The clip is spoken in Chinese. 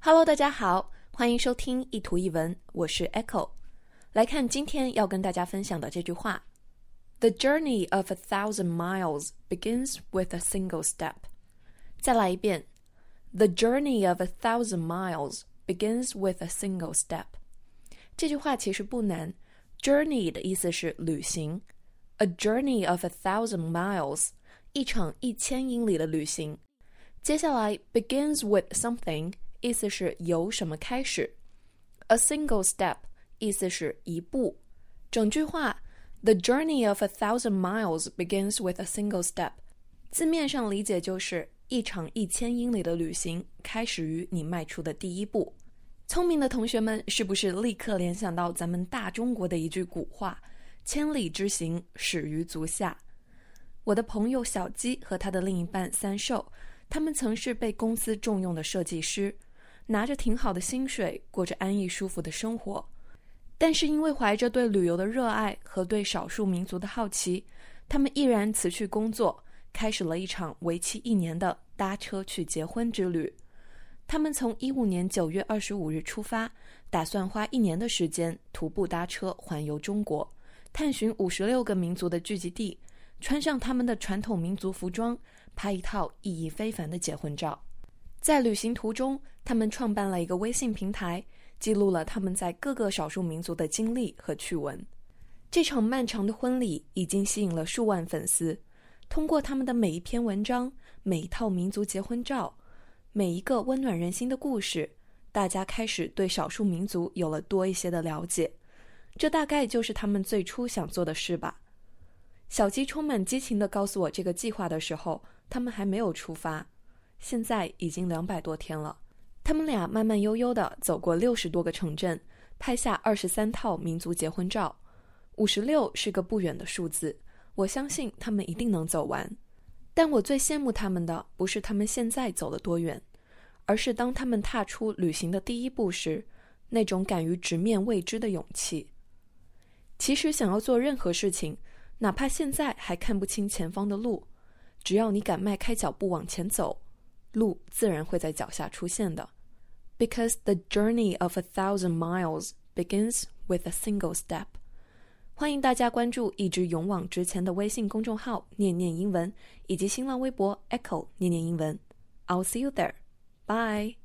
Hello，大家好，欢迎收听一图一文，我是 Echo。来看今天要跟大家分享的这句话：“The journey of a thousand miles begins with a single step。”再来一遍：“The journey of a thousand miles begins with a single step。”这句话其实不难，“journey” 的意思是旅行，“a journey of a thousand miles”，一场一千英里的旅行。接下来，“begins with something”。 意思是由什么开始？A single step 意思是一步。整句话，The journey of a thousand miles begins with a single step。字面上理解就是一场一千英里的旅行开始于你迈出的第一步。聪明的同学们是不是立刻联想到咱们大中国的一句古话：“千里之行，始于足下。”我的朋友小鸡和他的另一半三寿，他们曾是被公司重用的设计师。拿着挺好的薪水，过着安逸舒服的生活，但是因为怀着对旅游的热爱和对少数民族的好奇，他们毅然辞去工作，开始了一场为期一年的搭车去结婚之旅。他们从一五年九月二十五日出发，打算花一年的时间徒步搭车环游中国，探寻五十六个民族的聚集地，穿上他们的传统民族服装，拍一套意义非凡的结婚照。在旅行途中，他们创办了一个微信平台，记录了他们在各个少数民族的经历和趣闻。这场漫长的婚礼已经吸引了数万粉丝。通过他们的每一篇文章、每一套民族结婚照、每一个温暖人心的故事，大家开始对少数民族有了多一些的了解。这大概就是他们最初想做的事吧。小鸡充满激情地告诉我这个计划的时候，他们还没有出发。现在已经两百多天了，他们俩慢慢悠悠地走过六十多个城镇，拍下二十三套民族结婚照。五十六是个不远的数字，我相信他们一定能走完。但我最羡慕他们的不是他们现在走了多远，而是当他们踏出旅行的第一步时，那种敢于直面未知的勇气。其实，想要做任何事情，哪怕现在还看不清前方的路，只要你敢迈开脚步往前走。路自然会在脚下出现的，because the journey of a thousand miles begins with a single step。欢迎大家关注一直勇往直前的微信公众号“念念英文”以及新浪微博 “Echo 念念英文”。I'll see you there. Bye.